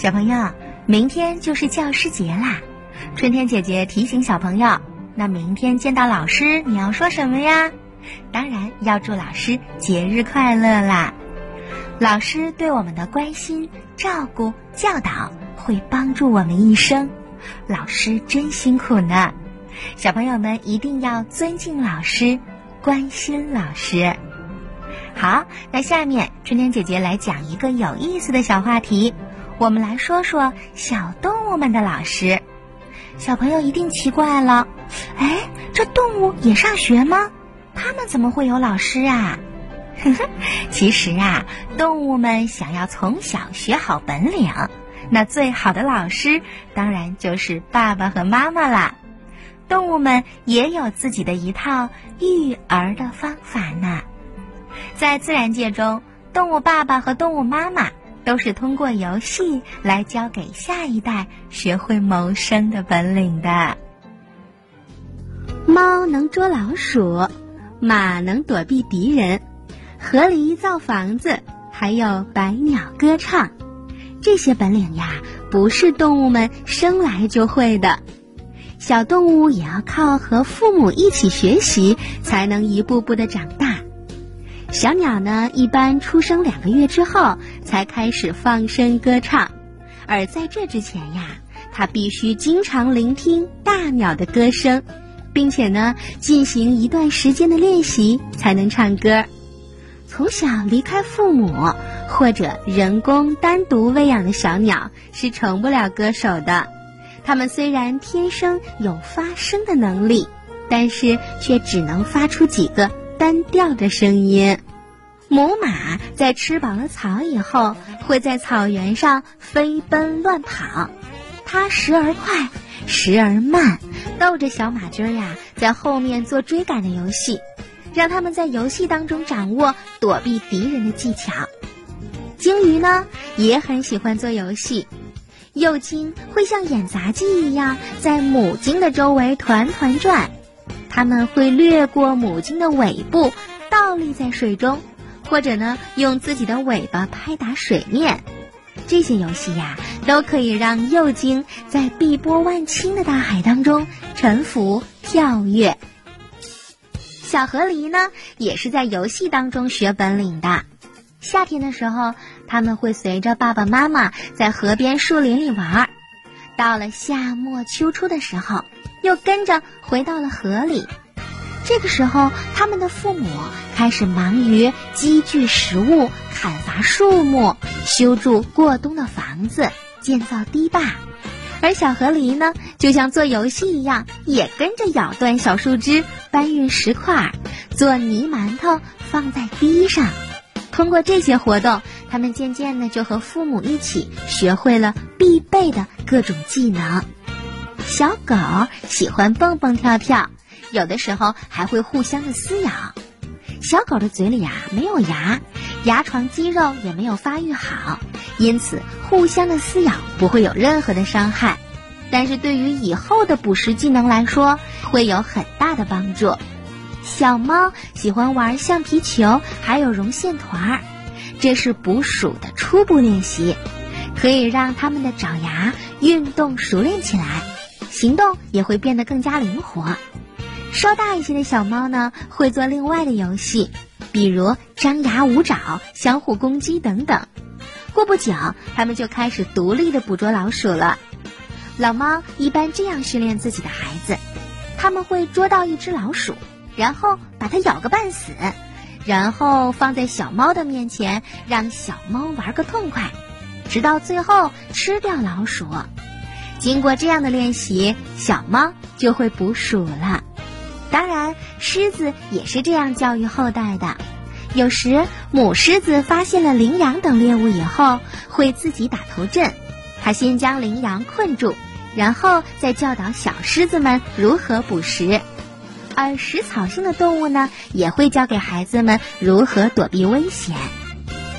小朋友，明天就是教师节啦！春天姐姐提醒小朋友，那明天见到老师你要说什么呀？当然要祝老师节日快乐啦！老师对我们的关心、照顾、教导，会帮助我们一生。老师真辛苦呢，小朋友们一定要尊敬老师，关心老师。好，那下面春天姐姐来讲一个有意思的小话题。我们来说说小动物们的老师。小朋友一定奇怪了，哎，这动物也上学吗？它们怎么会有老师啊？其实啊，动物们想要从小学好本领，那最好的老师当然就是爸爸和妈妈啦。动物们也有自己的一套育儿的方法呢。在自然界中，动物爸爸和动物妈妈都是通过游戏来教给下一代学会谋生的本领的。猫能捉老鼠，马能躲避敌人，河狸造房子，还有百鸟歌唱。这些本领呀，不是动物们生来就会的，小动物也要靠和父母一起学习，才能一步步的长大。小鸟呢，一般出生两个月之后才开始放声歌唱，而在这之前呀，它必须经常聆听大鸟的歌声，并且呢，进行一段时间的练习才能唱歌。从小离开父母或者人工单独喂养的小鸟是成不了歌手的。它们虽然天生有发声的能力，但是却只能发出几个。单调的声音，母马在吃饱了草以后，会在草原上飞奔乱跑。它时而快，时而慢，逗着小马驹儿呀，在后面做追赶的游戏，让他们在游戏当中掌握躲避敌人的技巧。鲸鱼呢，也很喜欢做游戏，幼鲸会像演杂技一样，在母鲸的周围团团转。他们会掠过母鲸的尾部，倒立在水中，或者呢用自己的尾巴拍打水面。这些游戏呀，都可以让幼鲸在碧波万顷的大海当中沉浮跳跃。小河狸呢，也是在游戏当中学本领的。夏天的时候，他们会随着爸爸妈妈在河边树林里玩儿。到了夏末秋初的时候，又跟着回到了河里。这个时候，他们的父母开始忙于积聚食物、砍伐树木、修筑过冬的房子、建造堤坝，而小河狸呢，就像做游戏一样，也跟着咬断小树枝、搬运石块、做泥馒头放在堤上。通过这些活动，他们渐渐的就和父母一起学会了必备的各种技能。小狗喜欢蹦蹦跳跳，有的时候还会互相的撕咬。小狗的嘴里啊没有牙，牙床肌肉也没有发育好，因此互相的撕咬不会有任何的伤害。但是对于以后的捕食技能来说，会有很大的帮助。小猫喜欢玩橡皮球，还有绒线团儿，这是捕鼠的初步练习，可以让它们的爪牙运动熟练起来，行动也会变得更加灵活。稍大一些的小猫呢，会做另外的游戏，比如张牙舞爪、相互攻击等等。过不久，它们就开始独立的捕捉老鼠了。老猫一般这样训练自己的孩子，他们会捉到一只老鼠。然后把它咬个半死，然后放在小猫的面前，让小猫玩个痛快，直到最后吃掉老鼠。经过这样的练习，小猫就会捕鼠了。当然，狮子也是这样教育后代的。有时母狮子发现了羚羊等猎物以后，会自己打头阵。它先将羚羊困住，然后再教导小狮子们如何捕食。而食草性的动物呢，也会教给孩子们如何躲避危险。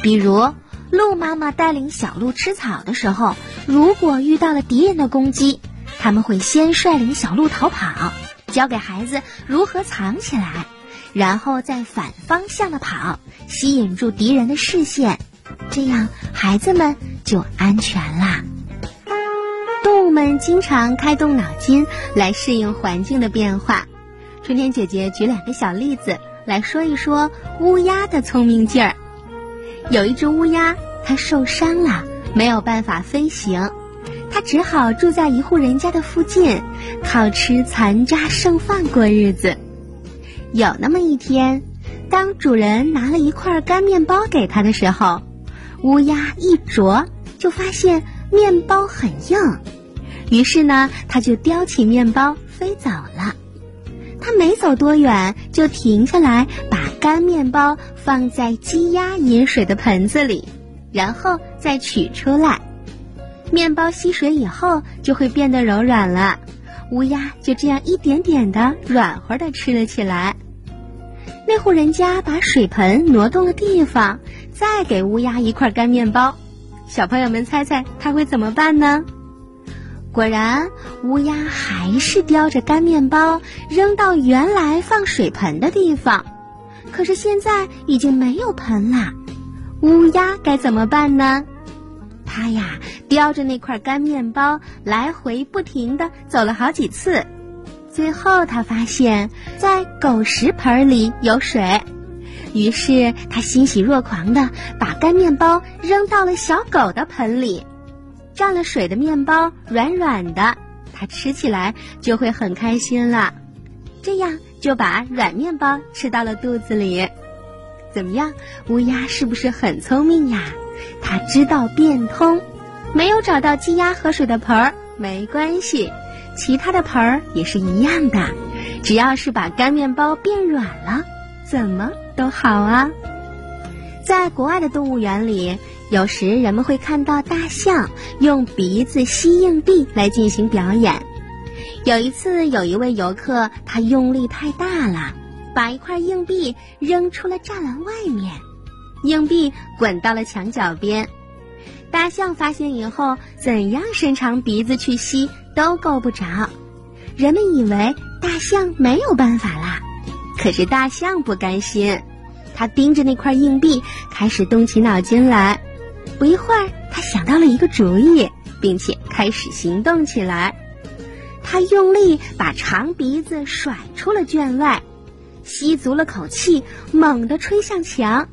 比如，鹿妈妈带领小鹿吃草的时候，如果遇到了敌人的攻击，他们会先率领小鹿逃跑，教给孩子如何藏起来，然后再反方向的跑，吸引住敌人的视线，这样孩子们就安全啦。动物们经常开动脑筋来适应环境的变化。春天姐姐举两个小例子来说一说乌鸦的聪明劲儿。有一只乌鸦，它受伤了，没有办法飞行，它只好住在一户人家的附近，靠吃残渣剩饭过日子。有那么一天，当主人拿了一块干面包给他的时候，乌鸦一啄就发现面包很硬，于是呢，它就叼起面包飞走了。它没走多远，就停下来，把干面包放在鸡鸭饮水的盆子里，然后再取出来。面包吸水以后就会变得柔软了。乌鸦就这样一点点的软和的吃了起来。那户人家把水盆挪动了地方，再给乌鸦一块干面包。小朋友们猜猜他会怎么办呢？果然，乌鸦还是叼着干面包扔到原来放水盆的地方。可是现在已经没有盆了，乌鸦该怎么办呢？它呀，叼着那块干面包，来回不停的走了好几次，最后它发现，在狗食盆里有水，于是它欣喜若狂的把干面包扔到了小狗的盆里，蘸了水的面包软软的，它吃起来就会很开心了，这样就把软面包吃到了肚子里。怎么样，乌鸦是不是很聪明呀？它知道变通，没有找到鸡鸭喝水的盆儿没关系，其他的盆儿也是一样的，只要是把干面包变软了，怎么都好啊。在国外的动物园里，有时人们会看到大象用鼻子吸硬币来进行表演。有一次，有一位游客他用力太大了，把一块硬币扔出了栅栏外面。硬币滚到了墙角边，大象发现以后，怎样伸长鼻子去吸都够不着。人们以为大象没有办法啦，可是大象不甘心，他盯着那块硬币，开始动起脑筋来。不一会儿，他想到了一个主意，并且开始行动起来。他用力把长鼻子甩出了圈外，吸足了口气，猛地吹向墙。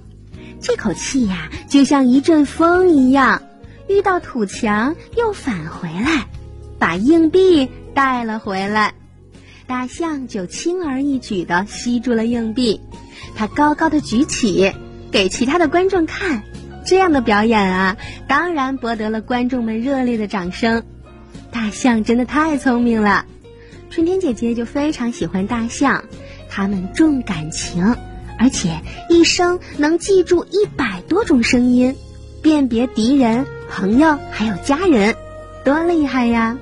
这口气呀，就像一阵风一样，遇到土墙又返回来，把硬币带了回来。大象就轻而易举地吸住了硬币，它高高的举起，给其他的观众看。这样的表演啊，当然博得了观众们热烈的掌声。大象真的太聪明了，春天姐姐就非常喜欢大象，他们重感情。而且一生能记住一百多种声音，辨别敌人、朋友还有家人，多厉害呀！